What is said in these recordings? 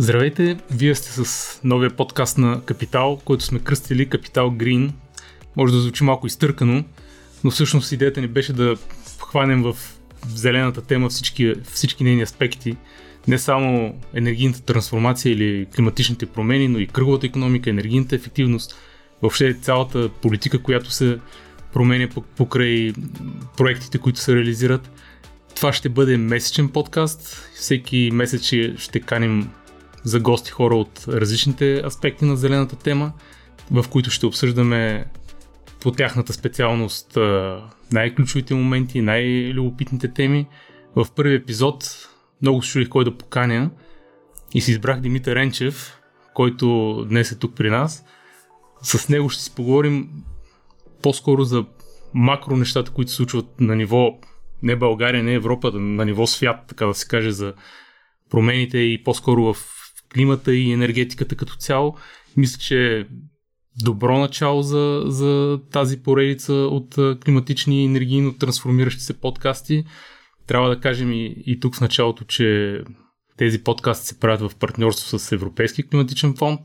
Здравейте, вие сте с новия подкаст на Капитал, който сме кръстили Капитал Грин. Може да звучи малко изтъркано, но всъщност идеята ни беше да хванем в зелената тема всички, всички нейни аспекти. Не само енергийната трансформация или климатичните промени, но и кръговата економика, енергийната ефективност, въобще цялата политика, която се променя покрай проектите, които се реализират. Това ще бъде месечен подкаст. Всеки месец ще каним за гости хора от различните аспекти на зелената тема, в които ще обсъждаме по тяхната специалност най-ключовите моменти, най-любопитните теми. В първи епизод много се чудих кой да поканя и си избрах Димитър Ренчев, който днес е тук при нас. С него ще си поговорим по-скоро за макро нещата, които се случват на ниво не България, не Европа, на ниво свят, така да се каже, за промените и по-скоро в климата и енергетиката като цяло. Мисля, че е добро начало за, за тази поредица от климатични и енергийно трансформиращи се подкасти. Трябва да кажем и, и тук в началото, че тези подкасти се правят в партньорство с Европейски климатичен фонд.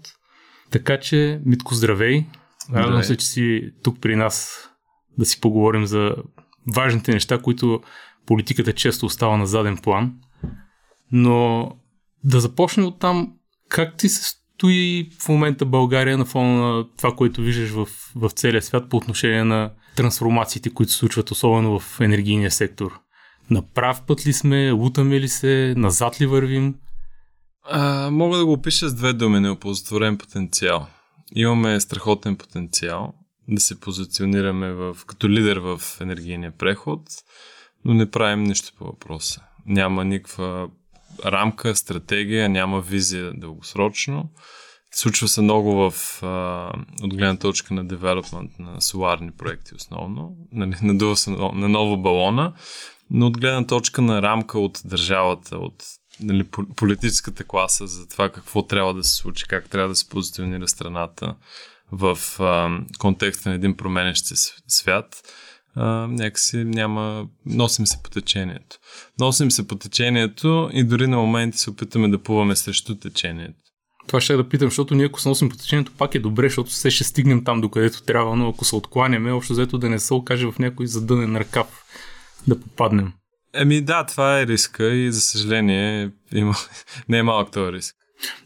Така че, Митко, здравей! Радвам се, че си тук при нас да си поговорим за важните неща, които политиката често остава на заден план. Но да започнем от там, как ти се стои в момента България на фона на това, което виждаш в, в целия свят по отношение на трансформациите, които се случват, особено в енергийния сектор? На прав път ли сме, лутаме ли се, назад ли вървим? А, мога да го опиша с две думи, неоползотворен потенциал. Имаме страхотен потенциал да се позиционираме в, като лидер в енергийния преход, но не правим нищо по въпроса. Няма никаква рамка, стратегия, няма визия дългосрочно. Случва се много в, а, от гледна точка на девелопмент на соларни проекти основно. Нали, надува се на ново балона, но от гледна точка на рамка от държавата, от нали, политическата класа за това какво трябва да се случи, как трябва да се позиционира страната в а, контекста на един променещ свят, а, някакси няма... Носим се по течението. Носим се по течението и дори на моменти се опитаме да плуваме срещу течението. Това ще да питам, защото ние ако се носим по течението, пак е добре, защото все ще стигнем там, докъдето трябва, но ако се откланяме, общо взето да не се окаже в някой задънен ръкав да попаднем. Еми да, това е риска и за съжаление има, не е малък този риск.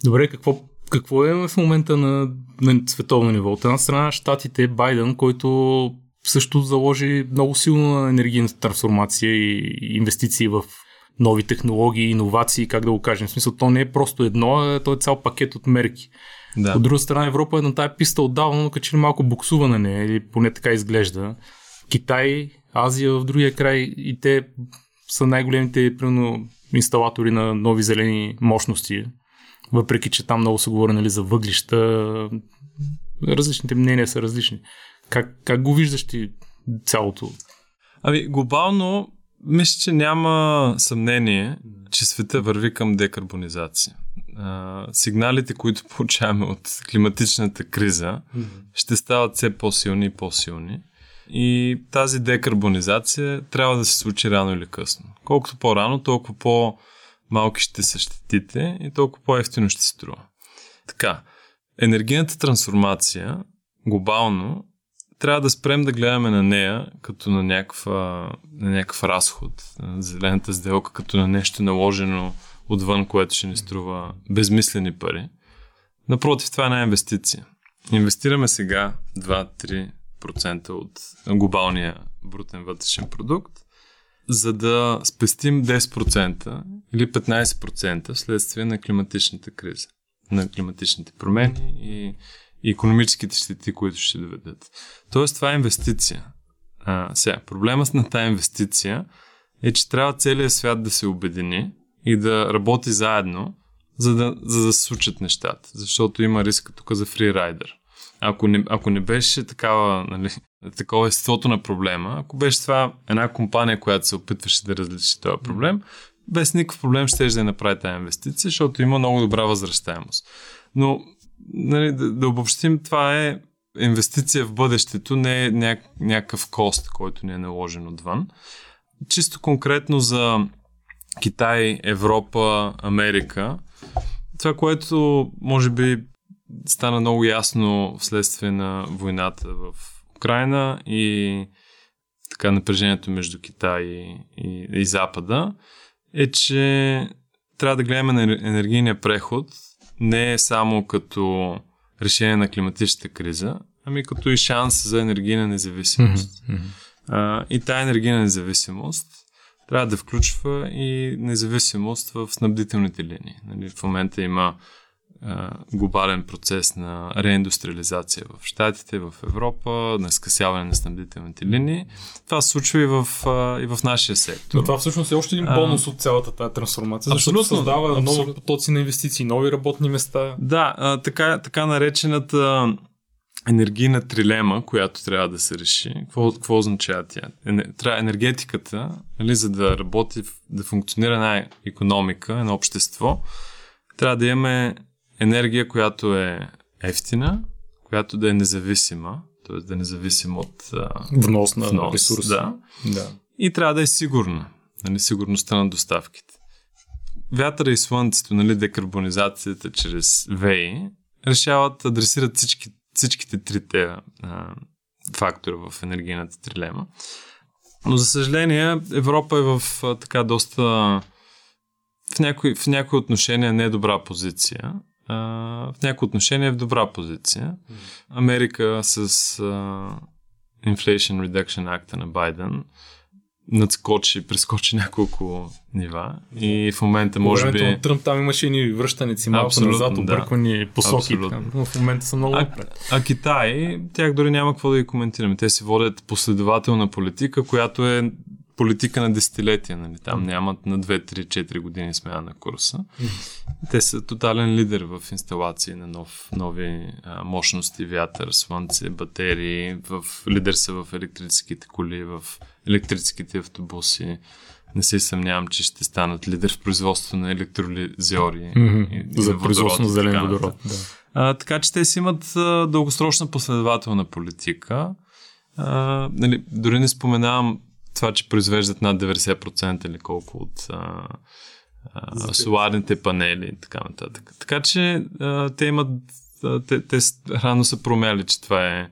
Добре, какво, какво е в момента на, на световно ниво? От една страна щатите, Байден, който също заложи много силно на енергийната трансформация и инвестиции в нови технологии, иновации, как да го кажем. В смисъл, то не е просто едно, а то е цял пакет от мерки. Да. От друга страна, Европа е на тая писта отдавна, но качи малко буксува на нея, или поне така изглежда. Китай, Азия в другия край и те са най-големите примерно, инсталатори на нови зелени мощности. Въпреки, че там много се говори нали, за въглища, различните мнения са различни. Как, как го виждаш ти цялото? Ами, глобално, мисля, че няма съмнение, че света върви към декарбонизация. А, сигналите, които получаваме от климатичната криза, ще стават все по-силни и по-силни. И тази декарбонизация трябва да се случи рано или късно. Колкото по-рано, толкова по-малки ще са щетите и толкова по-ефтино ще се струва. Така, енергийната трансформация глобално трябва да спрем да гледаме на нея като на, някаква, на някакъв разход, на зелената сделка, като на нещо наложено отвън, което ще ни струва безмислени пари. Напротив, това е една инвестиция. Инвестираме сега 2-3% от глобалния брутен вътрешен продукт, за да спестим 10% или 15% вследствие на климатичната криза, на климатичните промени и и економическите щети, които ще доведат. Тоест, това е инвестиция. А, сега, проблемът на тази инвестиция е, че трябва целият свят да се обедини и да работи заедно, за да, за да се случат нещата. Защото има риск тук за фрирайдер. Ако не, ако не беше такава, нали, такова естеството на проблема, ако беше това една компания, която се опитваше да различи този проблем, без никакъв проблем ще да направи тази инвестиция, защото има много добра възвръщаемост. Но нали, да, да обобщим, това е инвестиция в бъдещето, не е ня, някакъв кост, който ни е наложен отвън. Чисто конкретно за Китай, Европа, Америка, това, което може би стана много ясно вследствие на войната в Украина и така напрежението между Китай и, и, и Запада, е, че трябва да гледаме на енергийния преход не само като решение на климатичната криза, ами като и шанс за енергийна независимост. Mm-hmm. А, и тая енергийна независимост трябва да включва и независимост в снабдителните линии. Нали, в момента има глобален процес на реиндустриализация в Штатите, в Европа, на скъсяване на снабдителните линии. Това се случва и в, и в нашия сектор. Но това всъщност е още един бонус а, от цялата тази трансформация, защото абсолютно, създава абсолютно. нови потоци на инвестиции, нови работни места. Да, а, така, така наречената енергийна трилема, която трябва да се реши. Какво, какво означава тя? Трябва енергетиката, нали, за да работи, да функционира една економика, едно общество, трябва да имаме енергия, която е ефтина, която да е независима, т.е. да е независима от внос на внос, ресурс. Да. да. И трябва да е сигурна. Нали, сигурността на доставките. Вятъра и слънцето, нали, декарбонизацията чрез ВЕИ, решават, адресират всички, всичките трите а, фактора в енергийната трилема. Но за съжаление Европа е в а, така доста в някои, в някои отношения не е добра позиция в някои отношения е в добра позиция. Америка с а, Inflation Reduction Act на Байден надскочи, прескочи няколко нива и в момента може би... На Тръмп там имаше и връщаници малко Абсолютно, назад, обърквани да. посоки, но в момента са много а, а Китай, тях дори няма какво да ги коментираме. Те си водят последователна политика, която е политика на десетилетия. Нали? Там нямат на 2-3-4 години смяна на курса. Те са тотален лидер в инсталации на нов, нови а, мощности, вятър, слънце, батерии. В, лидер са в електрическите коли, в електрическите автобуси. Не се съмнявам, че ще станат лидер в производството на електролизиори. Mm-hmm. И, и За производство на зелен водород. Да. А, така че те си имат а, дългосрочна последователна политика. А, нали, дори не споменавам това, че произвеждат над 90% или колко от а, а, соларните панели и така нататък. Така че а, те имат, а, те, те рано са промяли, че това е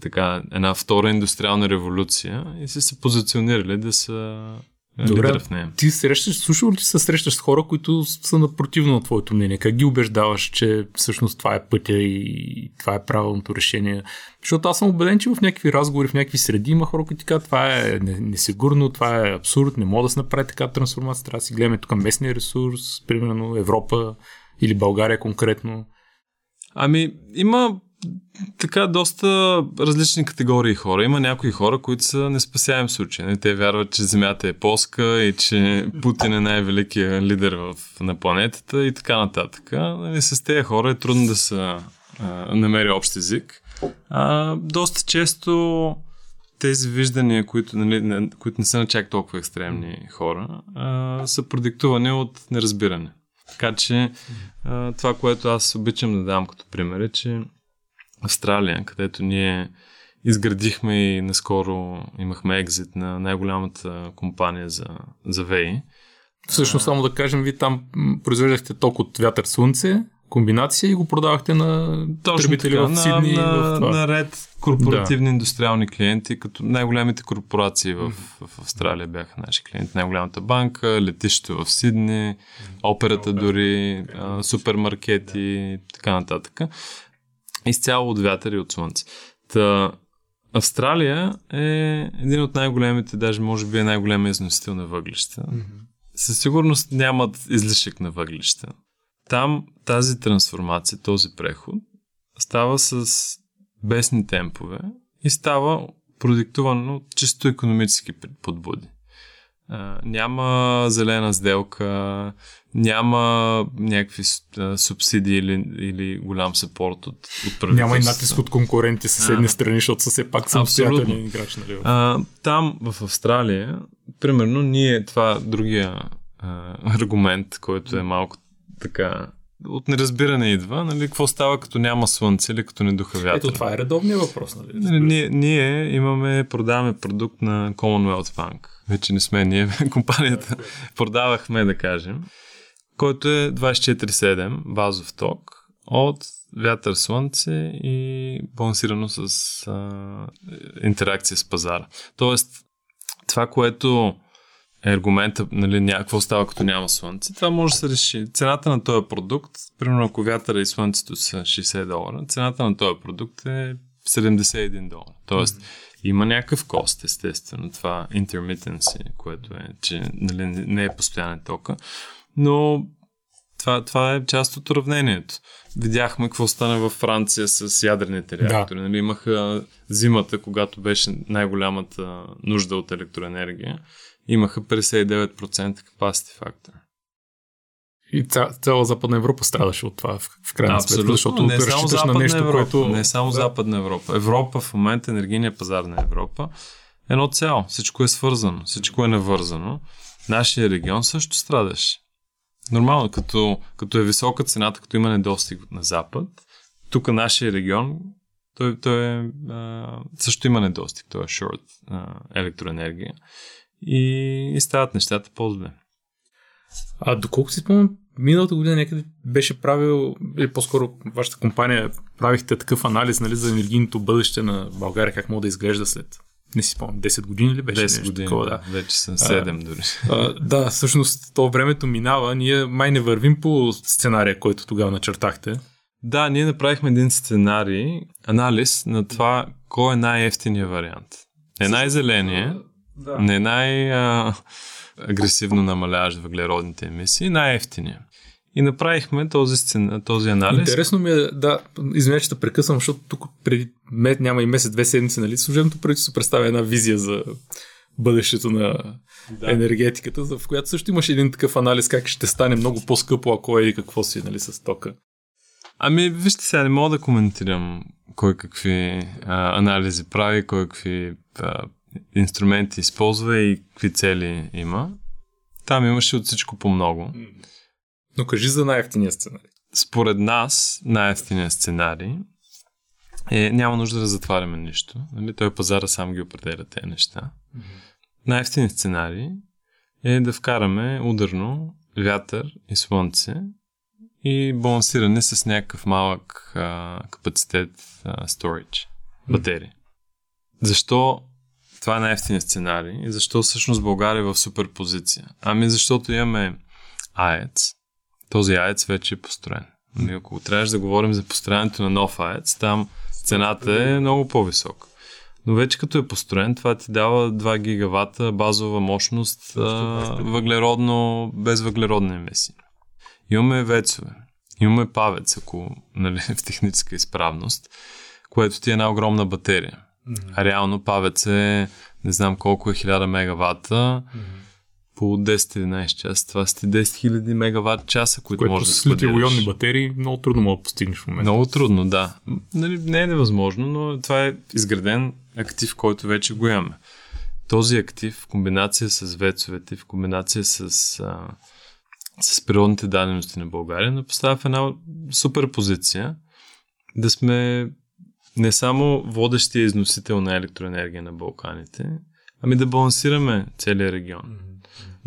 така една втора индустриална революция и са се позиционирали да са Добре, в нея. ти срещаш, слушал ли се срещаш с хора, които са напротивно на твоето мнение? Как ги убеждаваш, че всъщност това е пътя и това е правилното решение? Защото аз съм убеден, че в някакви разговори, в някакви среди има хора, които ти казват, това е несигурно, това е абсурд, не мога да се направи така трансформация, трябва да си гледаме тук местния ресурс, примерно Европа или България конкретно. Ами, има така доста различни категории хора. Има някои хора, които са неспасяем случай. Нали, те вярват, че Земята е плоска и че Путин е най-великият лидер в, на планетата и така нататък. Нали, с тези хора е трудно да се намери общ език. А, доста често тези виждания, които, нали, не, които не са на чак толкова екстремни хора, а, са продиктувани от неразбиране. Така че а, това, което аз обичам да дам като пример е, че Австралия, където ние изградихме и наскоро имахме екзит на най-голямата компания за, за ВЕИ. Всъщност, само да кажем, ви там произвеждахте ток от вятър-слънце, комбинация и го продавахте на потребители в Сидни. На, в това. на ред корпоративни да. индустриални клиенти, като най-големите корпорации в, в Австралия бяха наши клиенти. Най-голямата банка, летището в Сидни, операта дори, супермаркети и така нататък изцяло от вятър и от слънце. Та, Австралия е един от най-големите, даже може би е най-големия износител на въглища. Mm-hmm. Със сигурност нямат излишък на въглища. Там тази трансформация, този преход става с бесни темпове и става продиктувано от чисто економически подбуди. А, няма зелена сделка, няма някакви субсидии или, или голям сапорт от, от правителството. Няма и натиск от конкуренти съседни а, страни, защото са все пак самостоятелни играч. Нали? А, там в Австралия, примерно, ние това другия а, аргумент, който е малко така от неразбиране идва, нали, какво става като няма слънце или като не духа вятър. Ето това е редовният въпрос, нали? нали ние, ние имаме, продаваме продукт на Commonwealth Bank. Вече не сме ние, компанията продавахме, да кажем който е 24-7 базов ток от вятър, слънце и балансирано с а, интеракция с пазара. Тоест, това, което е аргумента, нали, някакво става като няма слънце, това може да се реши. Цената на този продукт, примерно ако вятъра и слънцето са 60 долара, цената на този продукт е 71 долара. Тоест, mm-hmm. има някакъв кост, естествено, това intermittency, което е, че нали, не е постоянен тока, но това, това е част от уравнението. Видяхме какво стане във Франция с ядрените реактори. Да. Нали, имаха зимата, когато беше най-голямата нужда от електроенергия, имаха 59% capacity factor. И ця, цяла Западна Европа страдаше от това в, в крайна сметка, защото не само Западна на нещо, Европа, което... Не само да. Западна Европа. Европа в момента, енергийния пазар на Европа, едно цяло. Всичко е свързано, всичко е навързано. Нашия регион също страдаше. Нормално, като, като е висока цената, като има недостиг на Запад, тук нашия регион, той, той е, а, също има недостиг, той е шорт електроенергия и, и стават нещата по-зле. А доколко си спомням, миналата година някъде беше правил, или по-скоро вашата компания правихте такъв анализ нали, за енергийното бъдеще на България, как мога да изглежда след не си спомням, 10 години ли беше? 10 години, такова, да. Вече са 7 а, дори. А, да, всъщност то времето минава. Ние май не вървим по сценария, който тогава начертахте. Да, ние направихме един сценарий, анализ на това, кой е най-ефтиният вариант. Не най-зеления, да. не най-агресивно намаляващ въглеродните емисии, най-ефтиния. И направихме този, сцен, този анализ. Интересно ми е, да, извинявай, че те прекъсвам, защото тук преди няма и месец, две седмици, нали, служебното правителство представя една визия за бъдещето на да. енергетиката, в която също имаше един такъв анализ как ще стане много по-скъпо, ако е и какво си, нали, с тока. Ами, вижте сега, не мога да коментирам кой какви а, анализи прави, кой какви а, инструменти използва и какви цели има. Там имаше от всичко по много. Но кажи за най-ефтиния сценарий. Според нас, най-ефтиният сценарий е няма нужда да затваряме нищо. Нали? Той пазара сам ги определя тези неща. Mm-hmm. Най-ефтиният сценарий е да вкараме ударно вятър и слънце и балансиране с някакъв малък а, капацитет а, storage, батерии. Mm-hmm. Защо това е най-ефтиният сценарий и защо всъщност България е в супер позиция? Ами защото имаме АЕЦ, този АЕЦ вече е построен. Нали, ако трябваше да говорим за построенето на нов АЕЦ, там цената е много по-висока. Но вече като е построен, това ти дава 2 гигавата базова мощност а, въглеродно, без въглеродни емисии. Имаме вецове, имаме павец, ако нали, в техническа изправност, което ти е една огромна батерия. Mm-hmm. Реално павец е, не знам колко е 1000 мегавата, mm-hmm по 10-11 часа. Това са 10 000 мегаватт часа, които Което може да споделиш. ионни батерии много трудно мога да постигнеш в момента. Много трудно, да. Нали, не е невъзможно, но това е изграден актив, който вече го имаме. Този актив в комбинация с вецовете, в комбинация с, а, с природните дадености на България, не поставя в една супер позиция да сме не само водещия износител на електроенергия на Балканите, ами да балансираме целият регион.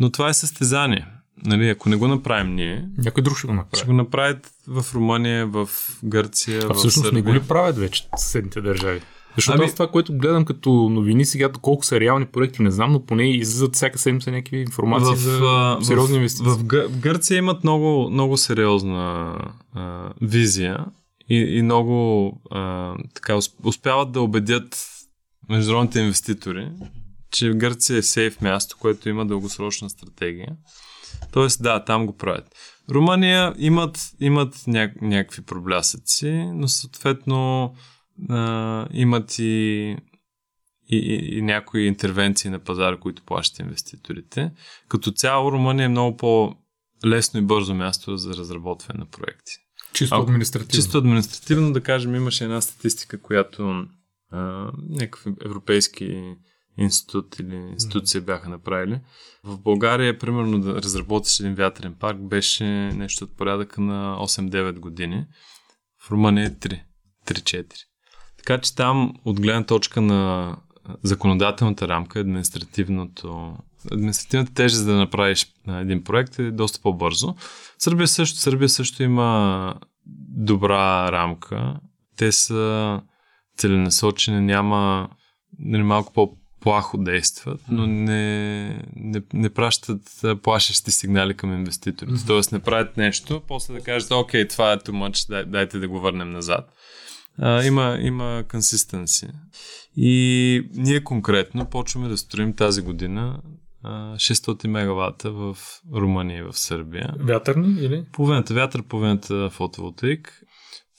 Но това е състезание. Нали, ако не го направим ние, някой друг ще го направи. Ще го направят в Румъния, в Гърция, а всъщност Сърбия. не го ли правят вече съседните държави? Защото ами... аз това, което гледам като новини сега, колко са реални проекти, не знам, но поне излизат всяка седмица някакви информации в, за сериозни инвестиции. В, в, в Гърция имат много, много сериозна а, визия и, и много а, така успяват да убедят международните инвеститори, че Гърция е сейф място, което има дългосрочна стратегия. Тоест, да, там го правят. Румъния имат, имат ня, някакви проблясъци, но съответно а, имат и, и, и, и някои интервенции на пазара, които плащат инвеститорите. Като цяло Румъния е много по-лесно и бързо място за разработване на проекти. Чисто административно. Чисто административно, да кажем, имаше една статистика, която а, някакви европейски институт или институция бяха направили. В България, примерно, да разработиш един вятърен парк беше нещо от порядъка на 8-9 години. В Румъния е 3. 3-4. Така че там, от гледна точка на законодателната рамка, административното административната тежест да направиш един проект е доста по-бързо. Сърбия също, Сърбия също има добра рамка. Те са целенасочени, няма нали, малко по плахо действат, но не, не, не пращат плашещи сигнали към инвеститорите. Mm-hmm. Тоест не правят нещо, после да кажат, окей, това е too much, дай, дайте да го върнем назад. А, има, има консистенси. И ние конкретно почваме да строим тази година 600 мегавата в Румъния и в Сърбия. Вятърни или? Половината вятър, половината фотоволтаик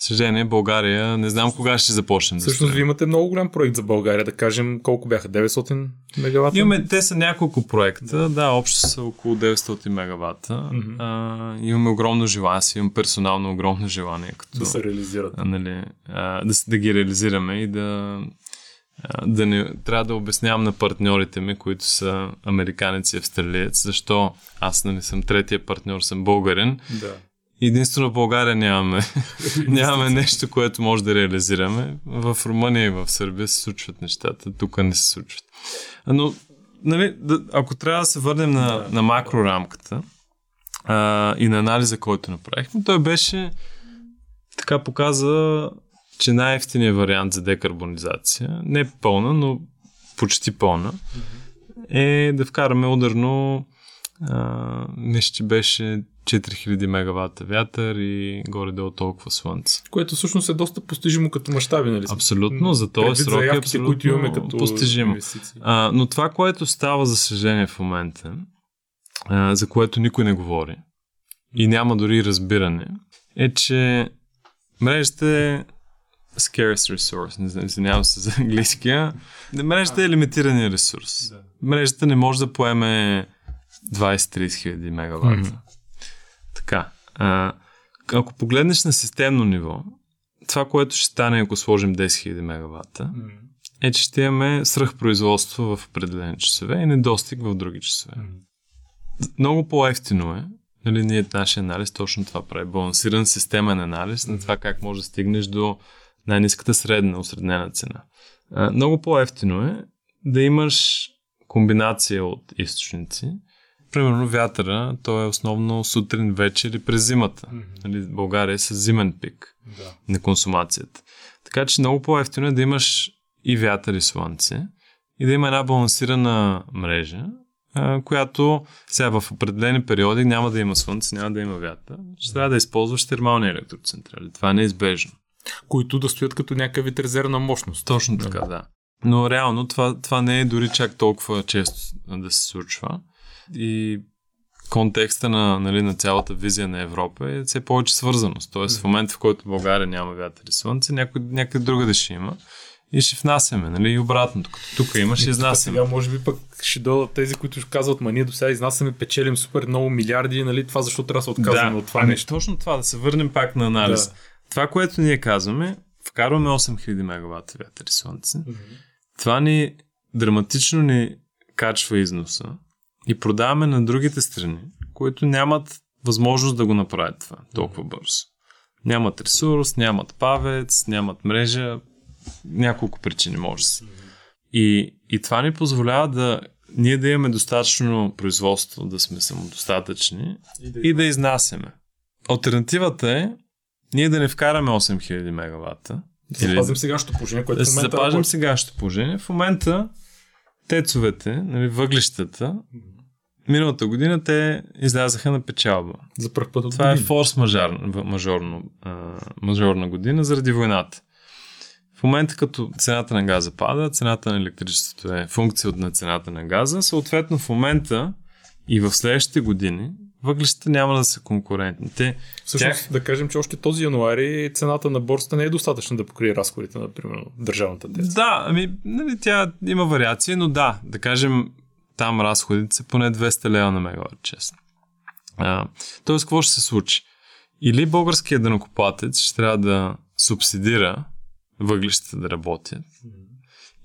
съжаление, България, не знам кога ще започнем да Всъщност, вие имате много голям проект за България, да кажем колко бяха, 900 мегавата? Имаме, те са няколко проекта, да, да общо са около 900 мегавата. Mm-hmm. А, имаме огромно желание, аз имам персонално огромно желание. Като, да се реализират. А, нали, а, да, да ги реализираме и да, да не, трябва да обяснявам на партньорите ми, които са американец и австралиец, защо аз нали съм третия партньор, съм българен. Да Единствено в България нямаме, нямаме нещо, което може да реализираме. В Румъния и в Сърбия се случват нещата, тук не се случват. Но, нали, да, ако трябва да се върнем на, да. на макрорамката а, и на анализа, който направихме, той беше така показа, че най-ефтиният вариант за декарбонизация, не пълна, но почти пълна, е да вкараме ударно мисля, че беше 4000 мегавата вятър и горе-долу толкова слънце. Което всъщност е доста постижимо като мащаби, нали? Абсолютно, за този срок е абсолютно които имаме като постижимо. А, но това, което става, за съжаление, в момента, а, за което никой не говори и няма дори разбиране, е, че мрежата е scarce resource, не знам, извинявам се за английския. Мрежата е лимитирания ресурс. Мрежата не може да поеме 20-30 хиляди мегавата. Mm-hmm. Така. А, ако погледнеш на системно ниво, това, което ще стане, ако сложим 10 000 мегавата, mm-hmm. е, че ще имаме свръхпроизводство в определени часове и недостиг в други часове. Mm-hmm. Много по-ефтино е, нали, ние нашия анализ точно това прави. Балансиран системен анализ mm-hmm. на това как може да стигнеш до най-низката средна, осреднена цена. А, много по-ефтино е да имаш комбинация от източници, примерно вятъра, то е основно сутрин, вечер и през зимата. Mm-hmm. Нали, България е с зимен пик да. на консумацията. Така че много по-ефтино е да имаш и вятър и слънце и да има една балансирана мрежа, която сега в определени периоди няма да има слънце, няма да има вятър. Ще трябва да използваш термални електроцентрали. Това е неизбежно. Които да стоят като някакъв вид резервна мощност. Точно така, да. Но реално това, това не е дори чак толкова често да се случва и контекста на, нали, на цялата визия на Европа е все повече свързаност. Тоест в момента, в който България няма вятър и слънце, някой, някъде друга да ще има и ще внасяме, нали, и обратното. Като тук има, ще изнасяме. Сега може би пък ще дойдат тези, които ще казват, ма ние до сега изнасяме, печелим супер много милиарди, нали, това защо трябва да се отказваме да, от това ами нещо. Точно това, да се върнем пак на анализ. Да. Това, което ние казваме, вкарваме 8000 мегаватта вятър и слънце. Mm-hmm. Това ни драматично ни качва износа и продаваме на другите страни, които нямат възможност да го направят това толкова бързо. Нямат ресурс, нямат павец, нямат мрежа, няколко причини може се. И, и това ни позволява да ние да имаме достатъчно производство, да сме самодостатъчни и да, и да изнасяме. Альтернативата е ние да не вкараме 8000 мегавата. Да запазим сегашното положение, което да в момента запазим сегашното положение. В момента тецовете, нали, въглищата, миналата година те излязаха на печалба. За първ път Това е форс мажор, мажорно, а, мажорна година заради войната. В момента като цената на газа пада, цената на електричеството е функция от на цената на газа, съответно в момента и в следващите години въглищата няма да са конкурентни. Те, Всъщност, тях... да кажем, че още този януари цената на борста не е достатъчна да покрие разходите на, примерно, държавната теза. Да, ами, нали, тя има вариации, но да, да кажем, там разходите са поне 200 лева на мегаватт честно. тоест, какво ще се случи? Или българският дънокоплатец ще трябва да субсидира въглищата да работят,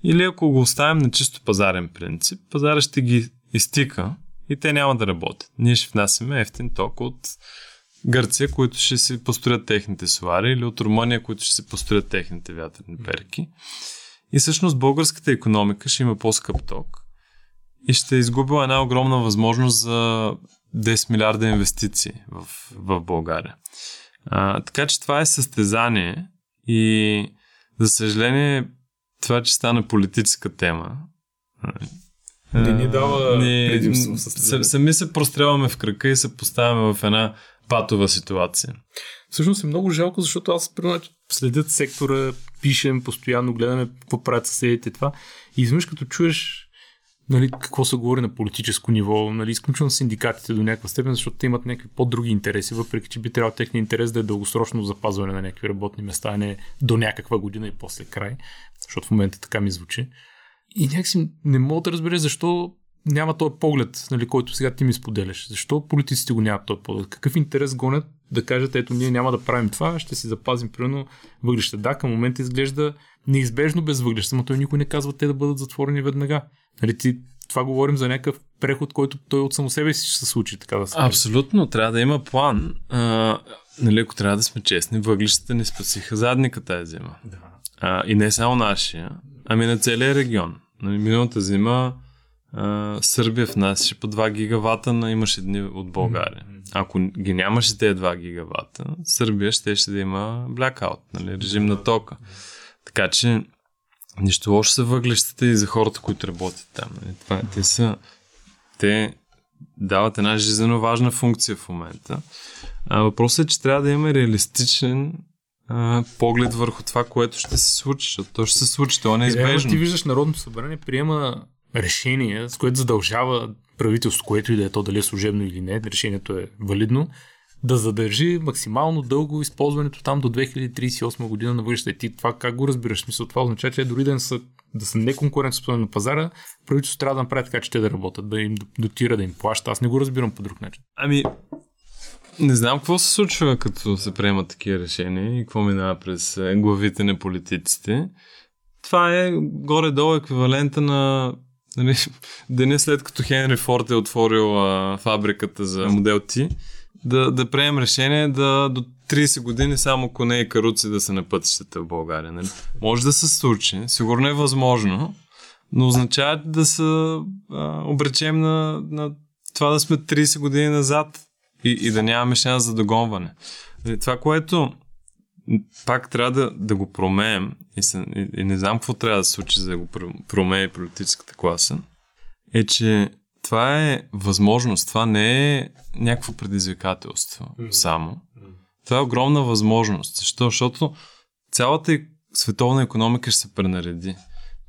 или ако го оставим на чисто пазарен принцип, пазара ще ги изтика и те няма да работят. Ние ще внасяме ефтин ток от Гърция, които ще си построят техните солари, или от Румъния, които ще си построят техните вятърни перки. И всъщност българската економика ще има по-скъп ток и ще е изгубила една огромна възможност за 10 милиарда инвестиции в, в България. А, така че това е състезание и за съжаление това, че стана политическа тема, не ни дава не, предимство. Сами се прострелваме в кръка и се поставяме в една патова ситуация. Всъщност е много жалко, защото аз примерно следят сектора, пишем, постоянно гледаме какво правят съседите това. И изведнъж като чуеш нали, какво се говори на политическо ниво, нали, изключвам синдикатите до някаква степен, защото те имат някакви по-други интереси, въпреки че би трябвало техния интерес да е дългосрочно запазване на някакви работни места, а не до някаква година и после край, защото в момента така ми звучи. И някакси не мога да разбера защо няма този поглед, нали, който сега ти ми споделяш. Защо политиците го нямат този поглед? Какъв интерес гонят да кажат, ето ние няма да правим това, ще си запазим примерно въглища. Да, към момента изглежда неизбежно без въглища, но той никой не казва те да бъдат затворени веднага. Нали, ти, това говорим за някакъв преход, който той от само себе си ще се случи, така да се Абсолютно, трябва да има план. А, нали, ако трябва да сме честни, въглищата ни спасиха задника тази зима. Да. А, и не само нашия, ами на целия регион. Миналата зима а, Сърбия внасяше по 2 гигавата на имаше дни от България. Ако ги нямаше тези 2 гигавата, Сърбия ще, ще да има blackout, нали, режим на тока. Така че нищо лошо са въглещата и за хората, които работят там. Нали. Това, те са те дават една жизненно важна функция в момента. А въпросът е, че трябва да имаме реалистичен а, поглед върху това, което ще се случи, защото то ще се случи, то е неизбежно. Ти виждаш Народното събрание приема решение, с което задължава правителство, което и да е то, дали е служебно или не, решението е валидно, да задържи максимално дълго използването там до 2038 година на въглища. И ти това как го разбираш? Смисъл, това означава, че дори да, не са, да са неконкурентоспособни на пазара, правителството трябва да направи така, че те да работят, да им дотира, да им плаща. Аз не го разбирам по друг начин. Ами, не знам какво се случва, като се приемат такива решения и какво минава през главите на политиците. Това е горе-долу еквивалента на нали, деня след като Хенри Форд е отворил а, фабриката за модел T, да, да приемем решение да до 30 години само коне и каруци да са на пътищата в България. Нали? Може да се случи, сигурно е възможно, но означава да се обречем на, на това да сме 30 години назад и, и да нямаме шанс за догонване. Нали, това, което пак трябва да, да го промеем и, се, и, и не знам какво трябва да се случи, за да го промее политическата класа, е, че това е възможност, това не е някакво предизвикателство mm-hmm. само. Mm-hmm. Това е огромна възможност. Защо? Защото цялата световна економика ще се пренареди.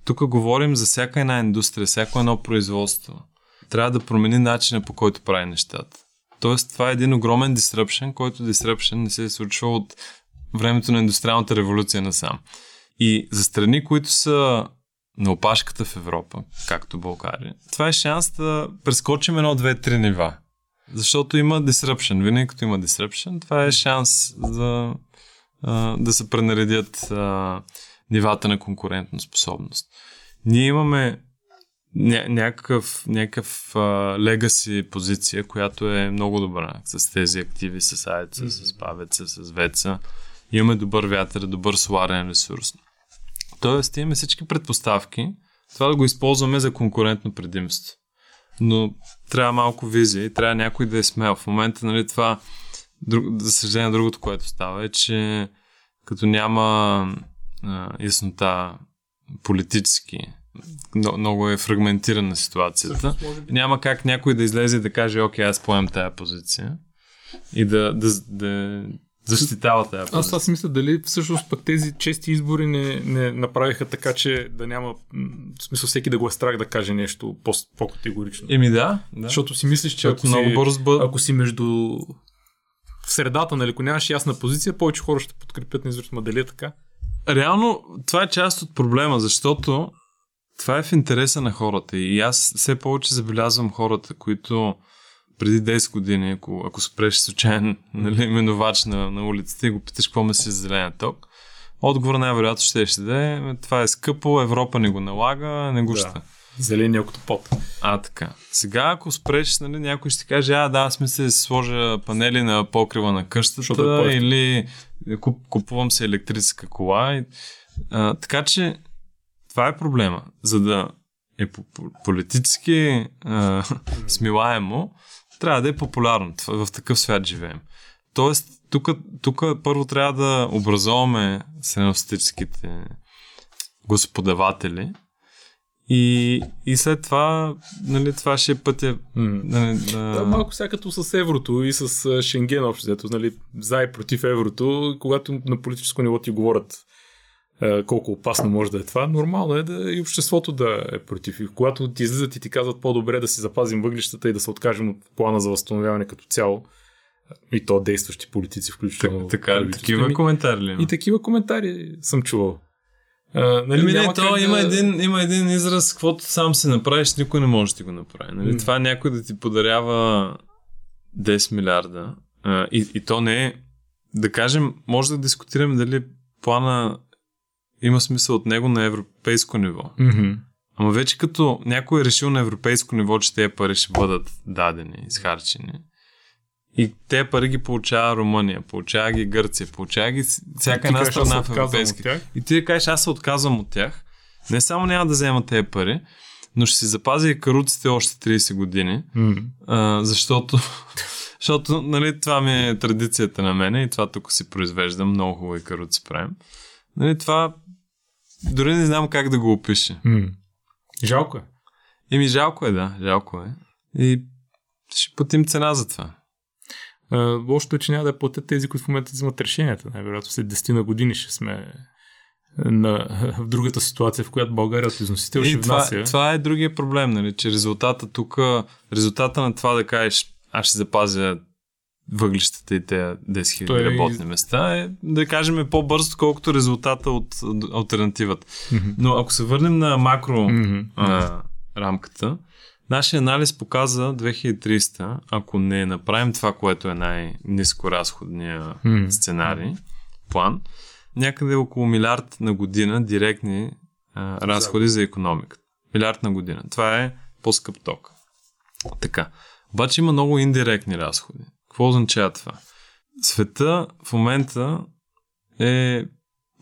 Тук говорим за всяка една индустрия, всяко едно производство. Трябва да промени начина по който прави нещата. Тоест, това е един огромен disruption, който disruption не се е случвал от времето на индустриалната революция насам. И за страни, които са на опашката в Европа, както България, това е шанс да прескочим едно, две, три нива. Защото има disruption. Винаги като има disruption, това е шанс за да се пренаредят нивата на конкурентна способност. Ние имаме ня- някакъв, някакъв легаси позиция, която е много добра с тези активи, с айца, mm-hmm. с павеца, с веца. Имаме добър вятър, добър соларен ресурс. Тоест, имаме всички предпоставки това да го използваме за конкурентно предимство. Но трябва малко визия и трябва някой да е смел. В момента, нали, това, друг, за съжаление, другото, което става е, че като няма а, яснота политически, много е фрагментирана ситуацията. Няма как някой да излезе и да каже, окей, аз поем тая позиция и да, да, да, защитава тази Аз това си мисля дали всъщност пък тези чести избори не, не направиха така, че да няма в смисъл всеки да го е страх да каже нещо по- по-категорично. Еми да, да. Защото си мислиш, че ако, много си, бърз ако си между в средата, нали, ако нямаш ясна позиция, повече хора ще подкрепят независимо дали е така. Реално това е част от проблема, защото това е в интереса на хората и аз все повече забелязвам хората, които преди 10 години, ако, ако спреш случайен нали, минувач на, на улицата и го питаш какво ме си зеления ток, отговор най-вероятно ще ще да това е скъпо, Европа не го налага, не го ще. Да. Зеления октопот. А, така. Сега, ако спреш, нали, някой ще каже, а, да, аз мисля да сложа панели на покрива на къщата е или куп, купувам се електрическа кола. И, а, така че, това е проблема. За да е политически а, смилаемо, трябва да е популярно. В такъв свят живеем. Тоест, тук първо трябва да образуваме средностатическите господаватели и, и след това, нали, това ще е пътя. Mm. Нали, да... да, малко сега като с еврото и с Шенген общо, взето, нали, за и против еврото, когато на политическо ниво ти говорят колко опасно може да е това, нормално е да и обществото да е против. И когато ти излизат и ти казват по-добре да си запазим въглищата и да се откажем от плана за възстановяване като цяло, и то действащи политици, включително. Так, така, такива коментари ли? И такива коментари съм чувал. А, нали, Еми, не, то има, да... един, има един израз, каквото сам се направиш, никой не може да ти го направи. Нали? Mm. Това е някой да ти подарява 10 милиарда. А, и, и то не е, да кажем, може да дискутираме дали плана има смисъл от него на европейско ниво. Mm-hmm. Ама вече като някой е решил на европейско ниво, че тези пари ще бъдат дадени, изхарчени, и те пари ги получава Румъния, получава ги Гърция, получава ги всяка една страна в Европейски. И ти кажеш, аз се отказвам от тях. Не само няма да взема тези пари, но ще си запазя и каруците още 30 години, mm. а, защото, защото нали, това ми е традицията на мене и това тук си произвеждам, много хубави каруци правим. Нали, това дори не знам как да го опиша. Mm. Жалко е. Еми жалко е, да, жалко е. И ще платим цена за това. Лошото е, че няма да платят тези, които в момента взимат решенията. Най-вероятно след 10 на години ще сме на, в другата ситуация, в която България от износител ще това, внася. Това е другия проблем, нали? че резултата тук, резултата на това да кажеш, аз ще запазя въглищата и тези 10 000 Той... работни места е, да кажем, е по-бързо, колкото резултата от альтернативата. Mm-hmm. Но ако се върнем на макро mm-hmm. а, рамката, Нашия анализ показа 2300, ако не направим това, което е най-низко разходния mm. сценарий, план, някъде около милиард на година директни а, разходи за економиката. Милиард на година. Това е по-скъп ток. Така. Обаче има много индиректни разходи. Какво означава това? Света в момента е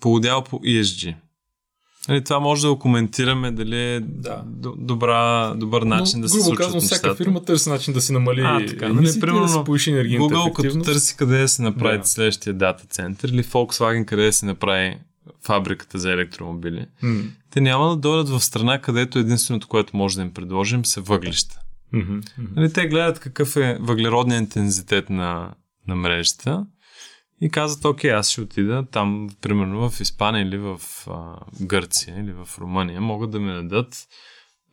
полудял по ESG. Нали, това може да го коментираме дали е да. добра, добър начин Но, да се случва. казвам, всяка фирма търси начин да си намали а, така, нали, примерно, да се повиши енергийната Google като търси къде да се направи да. следващия дата център или Volkswagen къде да се направи фабриката за електромобили. Mm. Те няма да дойдат в страна, където единственото, което може да им предложим, са въглища. Mm-hmm. Нали, те гледат какъв е въглеродният интензитет на, на мрежата и казват, окей, аз ще отида там, примерно в Испания или в а, Гърция или в Румъния, могат да ми дадат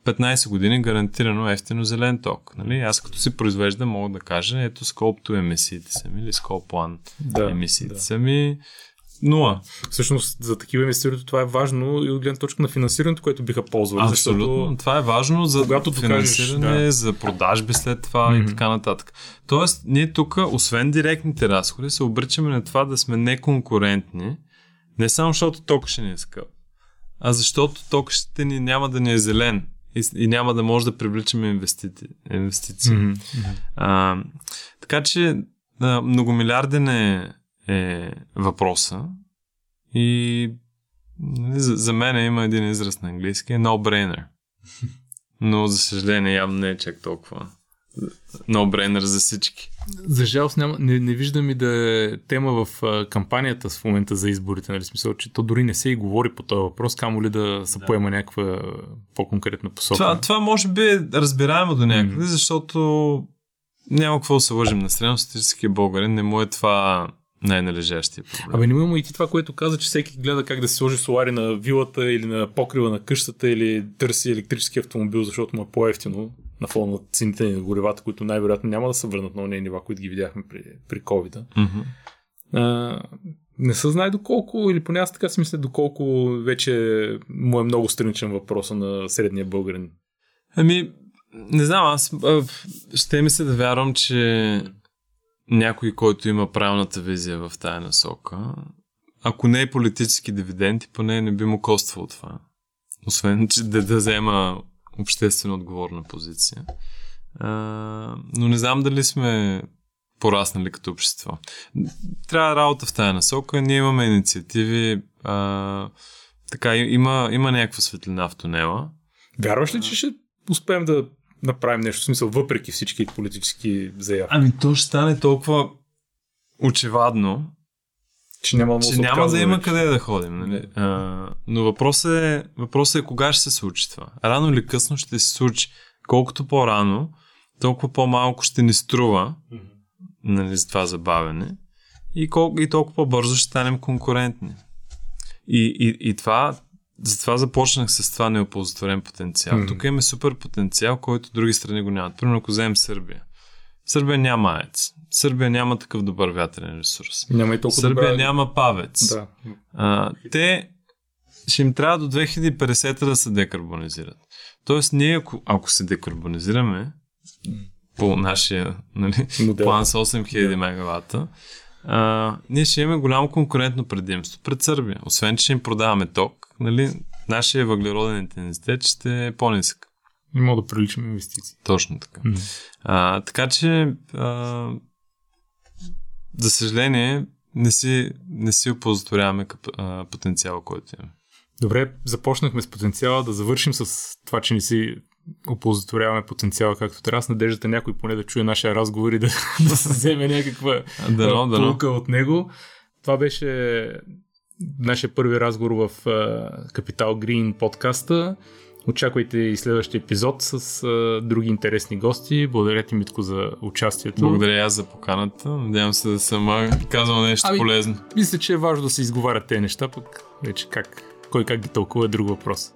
15 години гарантирано ефтино зелен ток. Нали? Аз като си произвеждам мога да кажа, ето сколпто емисиите са ми или сколплан да, емисиите да. са ми Нула. Всъщност за такива инвеститори това е важно и от гледна точка на финансирането, което биха ползвали. Абсолютно. Защото, това е важно за когато финансиране, докажеш, да. за продажби след това mm-hmm. и така нататък. Тоест, ние тук, освен директните разходи, се обричаме на това да сме неконкурентни, не само защото ток ще ни е скъп, а защото ток ще ни няма да ни е зелен и, и няма да може да привличаме инвестиции. инвестиции. Mm-hmm. А, така че многомилиарден е е въпроса. И нали, за, за мен има един израз на английски, no-brainer. Но за съжаление явно не е чак толкова no-brainer за всички. За жалост няма, не, не виждам и да е тема в а, кампанията в момента за изборите, нали смисъл, че то дори не се и говори по този въпрос, камо ли да се да. поема някаква по-конкретна посока. Това, това може би е разбираемо до някъде, mm. защото няма какво да се лъжим на средностатистическия българин, не му е това най-належащия проблем. Абе, не има и ти това, което каза, че всеки гледа как да се сложи солари на вилата или на покрива на къщата или търси електрически автомобил, защото му е по-ефтино на фона на цените на горивата, които най-вероятно няма да се върнат на тези нива, които ги видяхме при, при COVID. Mm-hmm. А, не се знае доколко, или поне аз така си мисля, доколко вече му е много страничен въпроса на средния българин. Ами, не знам, аз ще ми се да вярвам, че някой, който има правилната визия в тая насока, ако не е политически дивиденти, поне не би му коствало това. Освен, че да, да взема обществено отговорна позиция. А, но не знам дали сме пораснали като общество. Трябва работа в тая насока. Ние имаме инициативи. А, така, има, има някаква светлина в тунела. Вярваш ли, че ще успеем да направим нещо, в смисъл, въпреки всички политически заявки? Ами то ще стане толкова очевадно, че няма, че няма да има къде да ходим. Нали? А, но въпросът е, въпросът е кога ще се случи това. Рано или късно ще се случи. Колкото по-рано, толкова по-малко ще ни струва нали, за това забавене и, колко, и толкова по-бързо ще станем конкурентни. И, и, и това, затова започнах с това неоползотворен потенциал. Mm. Тук имаме супер потенциал, който други страни го нямат. Примерно, ако вземем Сърбия. Сърбия няма АЕЦ. Сърбия няма такъв добър вятърен ресурс. Няма и толкова Сърбия добра... няма павец. Да. А, те ще им трябва до 2050 да се декарбонизират. Тоест, ние, ако, ако се декарбонизираме по нашия нали, Модел. план с 8000 мегавата, а, ние ще имаме голямо конкурентно предимство пред Сърбия. Освен, че им продаваме ток, нали, нашия въглероден интензитет ще е по-нисък. Не мога да приличам инвестиции. Точно така. М. А, така че, а, за съжаление, не си, не си оползотворяваме къп, а, потенциала, който имаме. Добре, започнахме с потенциала, да завършим с това, че не си оползотворяваме потенциала както трябва. С надеждата някой поне да чуе нашия разговор и да, да се вземе някаква Дано, а, дано. полука от него. Това беше нашия първи разговор в Капитал Грин подкаста. Очаквайте и следващия епизод с а, други интересни гости. Благодаря ти, Митко, за участието. Благодаря аз за поканата. Надявам се да съм казал нещо Ами- полезно. Мисля, че е важно да се изговарят тези неща, пък вече как, кой как ги тълкува е друг въпрос.